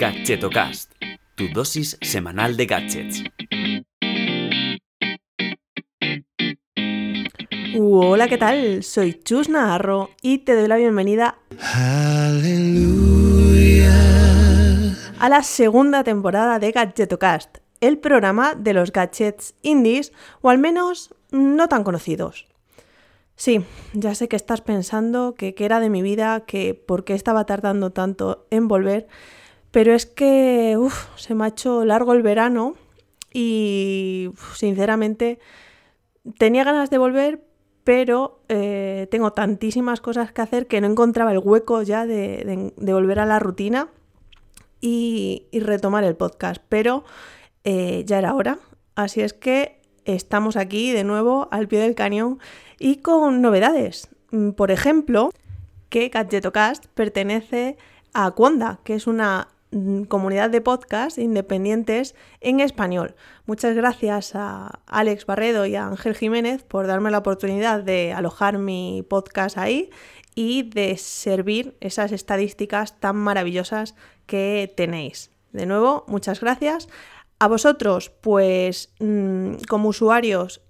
Gadgetocast, tu dosis semanal de gadgets. Hola, ¿qué tal? Soy Chus Navarro y te doy la bienvenida a la segunda temporada de Gadgetocast, el programa de los gadgets indies, o al menos no tan conocidos. Sí, ya sé que estás pensando que qué era de mi vida, que por qué estaba tardando tanto en volver, pero es que se me ha hecho largo el verano y sinceramente tenía ganas de volver, pero eh, tengo tantísimas cosas que hacer que no encontraba el hueco ya de, volver a la rutina y, retomar el podcast, pero eh, ya era hora. Así es que estamos aquí de nuevo al pie del cañón y con novedades. Mm, Por ejemplo, que Gadgetocast pertenece a Cuonda, que es una comunidad de podcasts independientes en español. Muchas gracias a Alex Barredo y a Ángel Jiménez por darme la oportunidad de alojar mi podcast ahí y de servir esas estadísticas tan maravillosas que tenéis. De nuevo, muchas gracias. A vosotros, pues mm, como usuarios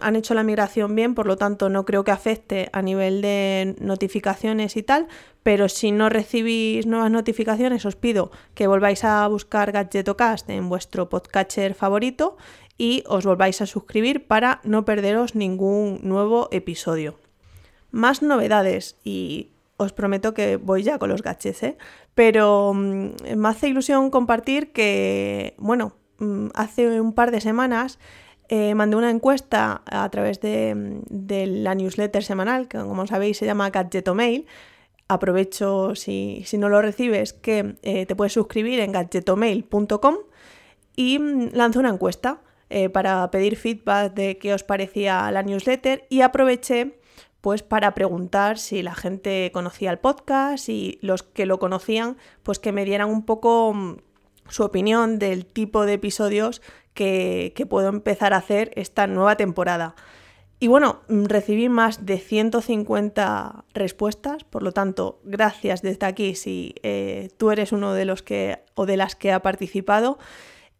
han hecho la migración bien, por lo tanto no creo que afecte a nivel de notificaciones y tal, pero si no recibís nuevas notificaciones os pido que volváis a buscar Gadgetocast en vuestro podcatcher favorito y os volváis a suscribir para no perderos ningún nuevo episodio. Más novedades y os prometo que voy ya con los gadgets, ¿eh? pero mm, me hace ilusión compartir que, bueno, mm, hace un par de semanas eh, mandé una encuesta a través de, la newsletter semanal, que como sabéis se llama Gadgetomail. Aprovecho, si, si no lo recibes, que eh, te puedes suscribir en gadgetomail.com y mm, lancé una encuesta eh, para pedir feedback de qué os parecía la newsletter y aproveché pues para preguntar si la gente conocía el podcast y los que lo conocían pues que me dieran un poco mm, su opinión del tipo de episodios que, puedo empezar a hacer esta nueva temporada. Y bueno, mm, recibí más de 150 respuestas, por lo tanto, gracias desde aquí si eh, tú eres uno de los que o de las que ha participado.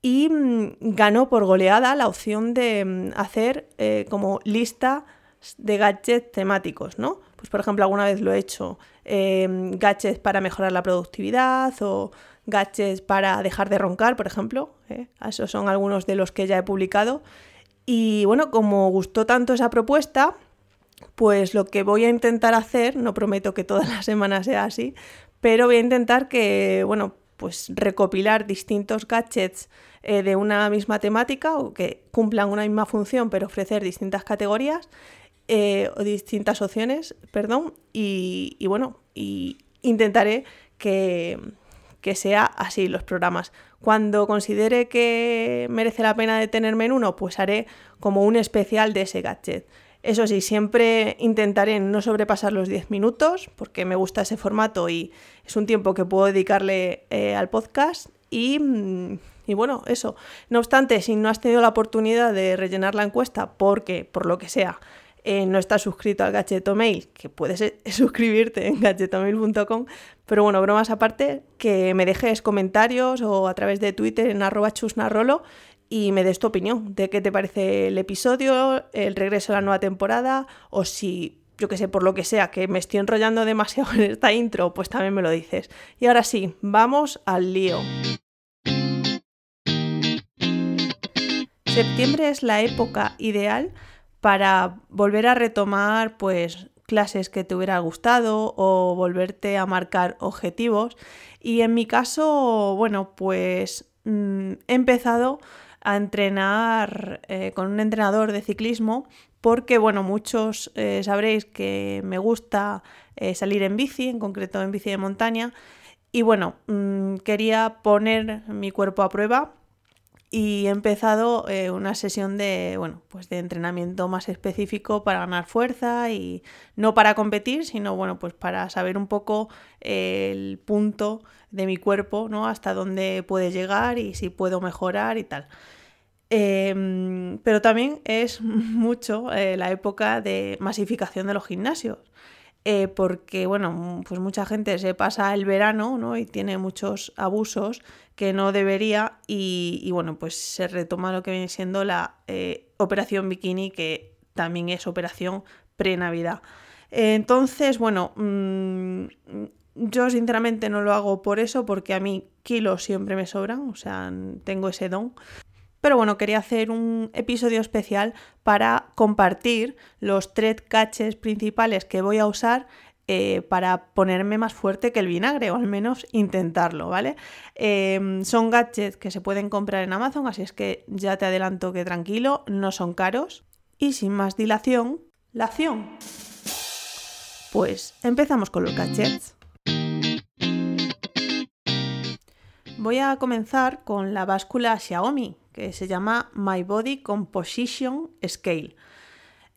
Y mm, ganó por goleada la opción de mm, hacer eh, como lista de gadgets temáticos, ¿no? Pues por ejemplo, alguna vez lo he hecho, eh, gadgets para mejorar la productividad o gadgets para dejar de roncar, por ejemplo. ¿eh? Esos son algunos de los que ya he publicado. Y bueno, como gustó tanto esa propuesta, pues lo que voy a intentar hacer, no prometo que todas las semanas sea así, pero voy a intentar que, bueno, pues recopilar distintos gadgets eh, de una misma temática o que cumplan una misma función, pero ofrecer distintas categorías eh, o distintas opciones, perdón, y, y bueno, y intentaré que, que sea así los programas. Cuando considere que merece la pena detenerme en uno, pues haré como un especial de ese gadget. Eso sí, siempre intentaré no sobrepasar los 10 minutos, porque me gusta ese formato y es un tiempo que puedo dedicarle eh, al podcast. Y, mm, y bueno, eso. No obstante, si no has tenido la oportunidad de rellenar la encuesta, porque por lo que sea eh, no estás suscrito al Gadgetomail, que puedes eh, suscribirte en gadgetomail.com, pero bueno, bromas aparte, que me dejes comentarios o a través de Twitter en arroba chusnarrolo y me des tu opinión de qué te parece el episodio, el regreso a la nueva temporada o si, yo que sé, por lo que sea, que me estoy enrollando demasiado en esta intro, pues también me lo dices. Y ahora sí, vamos al lío. Septiembre es la época ideal para volver a retomar pues clases que te hubiera gustado o volverte a marcar objetivos. Y en mi caso bueno pues mm, he empezado a entrenar eh, con un entrenador de ciclismo porque bueno muchos eh, sabréis que me gusta eh, salir en bici en concreto en bici de montaña. Y bueno mm, quería poner mi cuerpo a prueba y he empezado eh, una sesión de, bueno, pues de entrenamiento más específico para ganar fuerza y no para competir, sino bueno, pues para saber un poco eh, el punto de mi cuerpo, ¿no? Hasta dónde puede llegar y si puedo mejorar y tal. Eh, pero también es mucho eh, la época de masificación de los gimnasios. Eh, porque, bueno, pues mucha gente se pasa el verano, ¿no? Y tiene muchos abusos que no debería y, bueno, pues se retoma lo que viene siendo la eh, operación bikini, que también es operación pre-Navidad. entonces, bueno, mm, yo sinceramente no lo hago por eso, porque a mí kilos siempre me sobran, o sea, tengo ese don. Pero bueno, quería hacer un episodio especial para compartir los tres caches principales que voy a usar eh, para ponerme más fuerte que el vinagre, o al menos intentarlo, ¿vale? Em, son gadgets que se pueden comprar en Amazon, así es que ya te adelanto que tranquilo, no son caros. Y sin más dilación, la acción. Pues empezamos con los gadgets. Voy a comenzar con la báscula Xiaomi, que se llama My Body Composition Scale.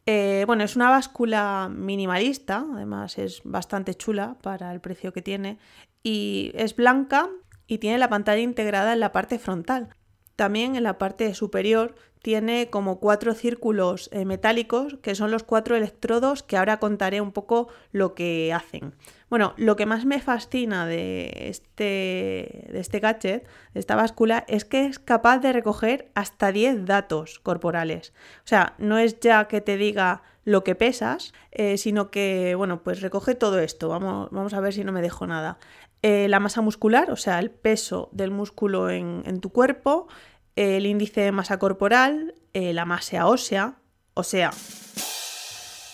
Eh, bueno, es una báscula minimalista, además es bastante chula para el precio que tiene, y es blanca y tiene la pantalla integrada en la parte frontal. También en la parte superior tiene como cuatro círculos eh, metálicos, que son los cuatro electrodos que ahora contaré un poco lo que hacen. Bueno, lo que más me fascina de este, de este gadget, de esta báscula, es que es capaz de recoger hasta 10 datos corporales. O sea, no es ya que te diga lo que pesas, eh, sino que, bueno, pues recoge todo esto. Vamos, vamos a ver si no me dejo nada. Eh, la masa muscular, o sea, el peso del músculo en, tu cuerpo, el índice de masa corporal, eh, la masa ósea, o sea,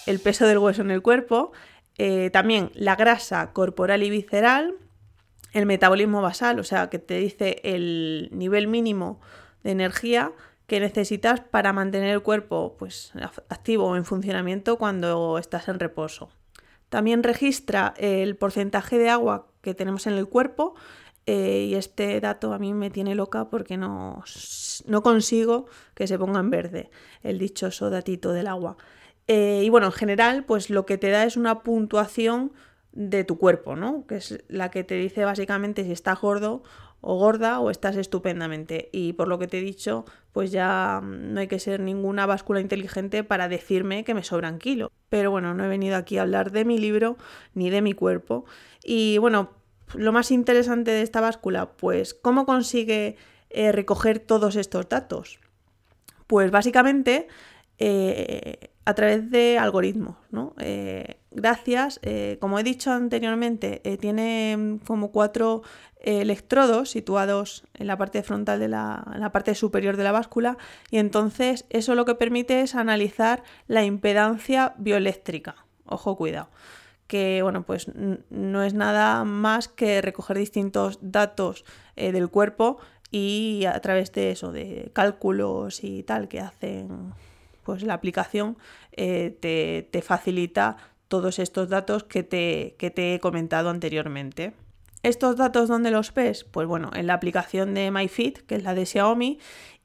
el peso del hueso en el cuerpo, eh, también la grasa corporal y visceral, el metabolismo basal, o sea, que te dice el nivel mínimo de energía que necesitas para mantener el cuerpo pues, activo o en funcionamiento cuando estás en reposo. También registra el porcentaje de agua que tenemos en el cuerpo eh, y este dato a mí me tiene loca porque no, no, consigo que se ponga en verde el dichoso datito del agua. Eh, y bueno, en general, pues lo que te da es una puntuación de tu cuerpo, ¿no? Que es la que te dice básicamente si estás gordo o gorda o estás estupendamente. Y por lo que te he dicho, pues ya no hay que ser ninguna báscula inteligente para decirme que me sobran kilos. Pero bueno, no he venido aquí a hablar de mi libro ni de mi cuerpo. Y bueno, lo más interesante de esta báscula, pues cómo consigue eh, recoger todos estos datos. Pues básicamente eh, a través de algoritmos, ¿no? Eh, gracias, como he dicho anteriormente, tiene como cuatro electrodos situados en la parte frontal de la, en la parte superior de la báscula y entonces eso lo que permite es analizar la impedancia bioeléctrica. Ojo, cuidado que bueno, pues no es nada más que recoger distintos datos eh, del cuerpo y a través de eso, de cálculos y tal que hacen pues la aplicación, eh, te, facilita todos estos datos que te, te he comentado anteriormente. ¿Estos datos dónde los ves? Pues bueno, en la aplicación de MyFit, que es la de Xiaomi,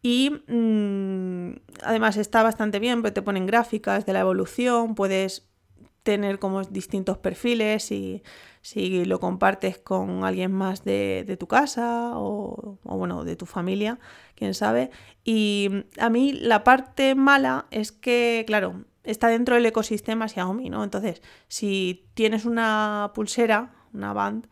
y mm, además está bastante bien, porque te ponen gráficas de la evolución, puedes tener como distintos perfiles y si lo compartes con alguien más de, tu casa o, bueno, de tu familia, quién sabe. Y a mí la parte mala es que, claro, está dentro del ecosistema Xiaomi, ¿no? Entonces, si tienes una pulsera, una band,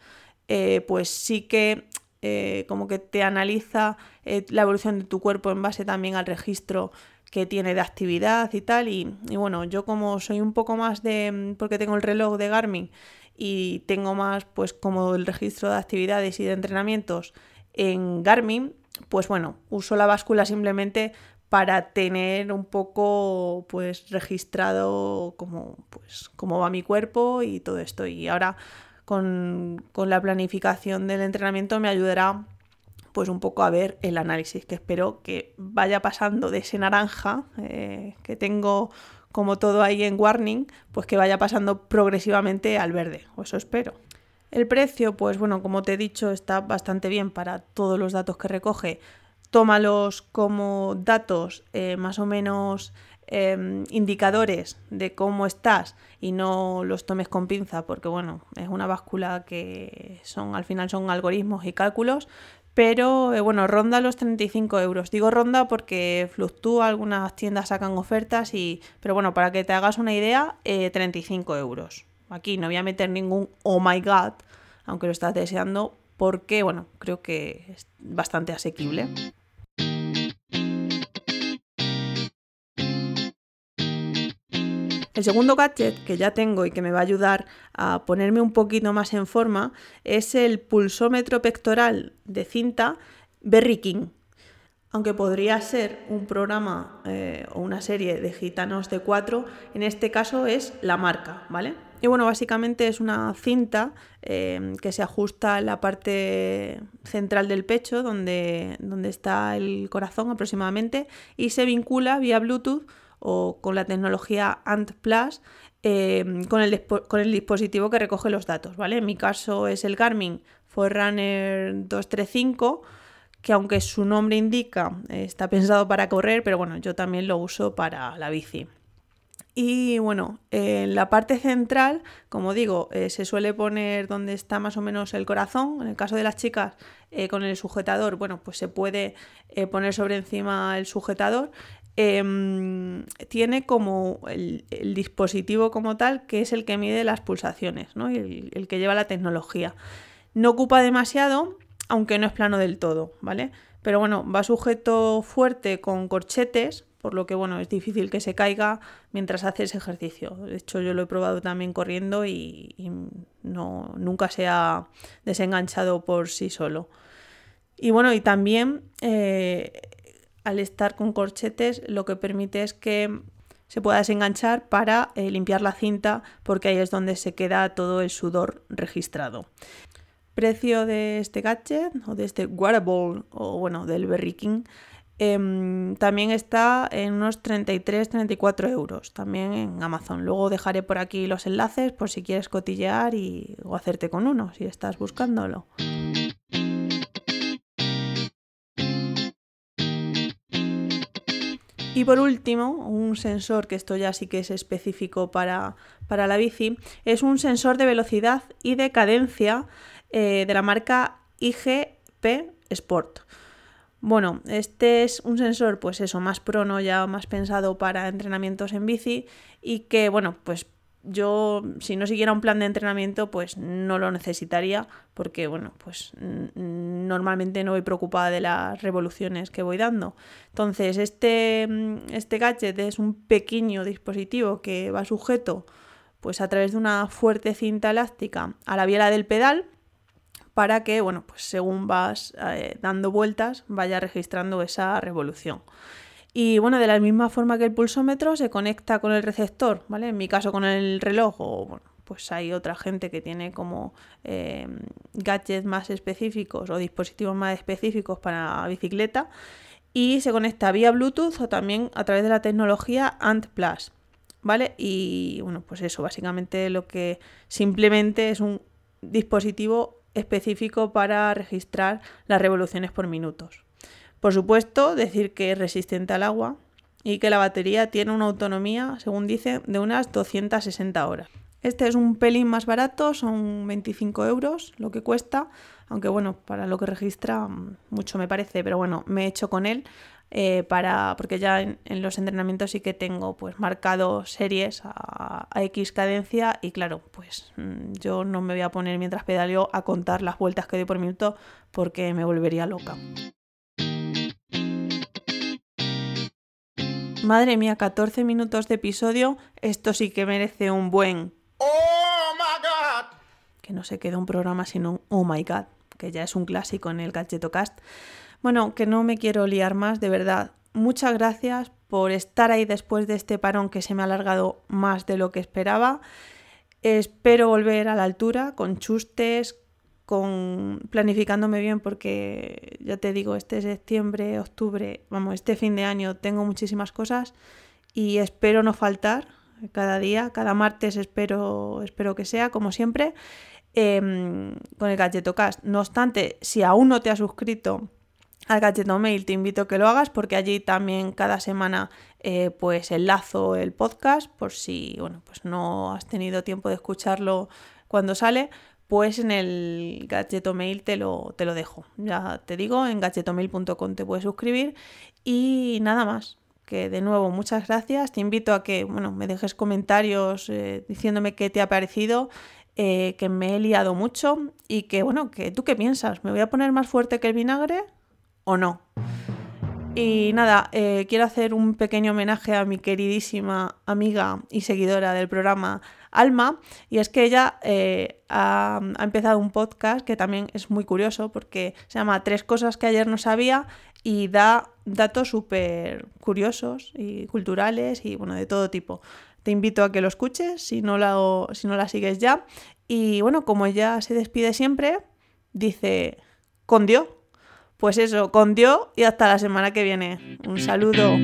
eh, pues sí que eh, como que te analiza eh, la evolución de tu cuerpo en base también al registro que tiene de actividad y tal. Y, bueno, yo como soy un poco más de, porque tengo el reloj de Garmin y tengo más pues como el registro de actividades y de entrenamientos en Garmin, pues bueno, uso la báscula simplemente para tener un poco pues registrado como pues cómo va mi cuerpo y todo esto y ahora con, con la planificación del entrenamiento me ayudará pues un poco a ver el análisis, que espero que vaya pasando de ese naranja eh, que tengo como todo ahí en warning, pues que vaya pasando progresivamente al verde, o eso espero. El precio, pues bueno, como te he dicho, está bastante bien para todos los datos que recoge. Tómalos como datos eh, más o menos em, indicadores de cómo estás y no los tomes con pinza porque bueno, es una báscula que son al final son algoritmos y cálculos, pero eh, bueno, ronda los 35 euros. Digo ronda porque fluctúa, algunas tiendas sacan ofertas y... Pero bueno, para que te hagas una idea, 35 eh, euros, aquí no voy a meter ningún oh my god, aunque lo estás deseando, porque, bueno, creo que es bastante asequible. El segundo gadget que ya tengo y que me va a ayudar a ponerme un poquito más en forma es el pulsómetro pectoral de cinta Berry King. Aunque podría ser un programa eh, o una serie de gitanos de cuatro, en este caso es la marca, ¿vale? Y bueno, básicamente es una cinta eh, que se ajusta en la parte central del pecho, donde, donde está el corazón aproximadamente, y se vincula vía Bluetooth o con la tecnología ANT Plus em, con, el con, el dispositivo que recoge los datos, ¿vale? En mi caso es el Garmin Forerunner 235, que aunque su nombre indica está pensado para correr, pero bueno, yo también lo uso para la bici. Y bueno, en la parte central, como digo, eh, se suele poner donde está más o menos el corazón. En el caso de las chicas, eh, con el sujetador, bueno, pues se puede eh, poner sobre encima el sujetador. Em, tiene como el, dispositivo como tal, que es el que mide las pulsaciones, ¿no? el, el, que lleva la tecnología. No ocupa demasiado, aunque no es plano del todo, ¿vale? Pero bueno, va sujeto fuerte con corchetes, por lo que bueno, es difícil que se caiga mientras haces ejercicio. De hecho, yo lo he probado también corriendo y, no, nunca se ha desenganchado por sí solo. Y bueno, y también eh, al estar con corchetes lo que permite es que se pueda desenganchar para eh, limpiar la cinta porque ahí es donde se queda todo el sudor registrado. Precio de este gadget o de este wearable o bueno del Berry em, también está en unos 33-34 euros también en Amazon. Luego dejaré por aquí los enlaces por si quieres cotillear y, o hacerte con uno si estás buscándolo. Y por último, un sensor, que esto ya sí que es específico para, la bici, es un sensor de velocidad y de cadencia eh, de la marca IGP Sport. Bueno, este es un sensor, pues eso, más prono, ya más pensado para entrenamientos en bici y que, bueno, pues yo si no siguiera un plan de entrenamiento pues no lo necesitaría porque bueno pues normalmente no voy preocupada de las revoluciones que voy dando. Entonces este, este gadget es un pequeño dispositivo que va sujeto pues a través de una fuerte cinta elástica a la biela del pedal para que bueno pues según vas eh, dando vueltas vaya registrando esa revolución y bueno, de la misma forma que el pulsómetro se conecta con el receptor, ¿vale? En mi caso con el reloj o bueno, pues hay otra gente que tiene como eh, gadgets más específicos o dispositivos más específicos para bicicleta y se conecta vía Bluetooth o también a través de la tecnología ANT Plus, ¿vale? Y bueno, pues eso, básicamente lo que simplemente es un dispositivo específico para registrar las revoluciones por minutos. Por supuesto, decir que es resistente al agua y que la batería tiene una autonomía, según dicen, de unas 260 horas. Este es un pelín más barato, son 25 euros lo que cuesta, aunque bueno, para lo que registra mm, mucho me parece, pero bueno, me he hecho con él eh, para, porque ya en, los entrenamientos sí que tengo pues marcado series a, a, X cadencia y claro, pues mm, yo no me voy a poner mientras pedaleo a contar las vueltas que doy por minuto porque me volvería loca. Madre mía, 14 minutos de episodio. Esto sí que merece un buen. ¡Oh my god! Que no se quede un programa sino Oh my god, que ya es un clásico en el Cast. Bueno, que no me quiero liar más, de verdad. Muchas gracias por estar ahí después de este parón que se me ha alargado más de lo que esperaba. Espero volver a la altura con chustes, con planificándome bien porque ya te digo, este septiembre, octubre, vamos, este fin de año tengo muchísimas cosas y espero no faltar cada día, cada martes espero, espero que sea, como siempre, em, con el Gadgetocast. No obstante, si aún no te has suscrito al Gadgeto Mail, te invito a que lo hagas porque allí también cada semana eh, pues enlazo el podcast por si bueno, pues no has tenido tiempo de escucharlo cuando sale, pues en el Mail te lo, te lo dejo. Ya te digo, en gadgetomail.com te puedes suscribir y nada más. que de nuevo muchas gracias. Te invito a que bueno, me dejes comentarios eh, diciéndome qué te ha parecido, eh, que me he liado mucho y que bueno, que tú qué piensas, ¿me voy a poner más fuerte que el vinagre o no? Y nada, eh, quiero hacer un pequeño homenaje a mi queridísima amiga y seguidora del programa Alma, y es que ella ha, ha, empezado un podcast que también es muy curioso porque se llama Tres cosas que ayer no sabía y da datos súper curiosos y culturales y bueno, de todo tipo. Te invito a que lo escuches si no la, si no la sigues ya. Y bueno, como ella se despide siempre, dice, con Dios. Pues eso, con Dios y hasta la semana que viene. Un saludo.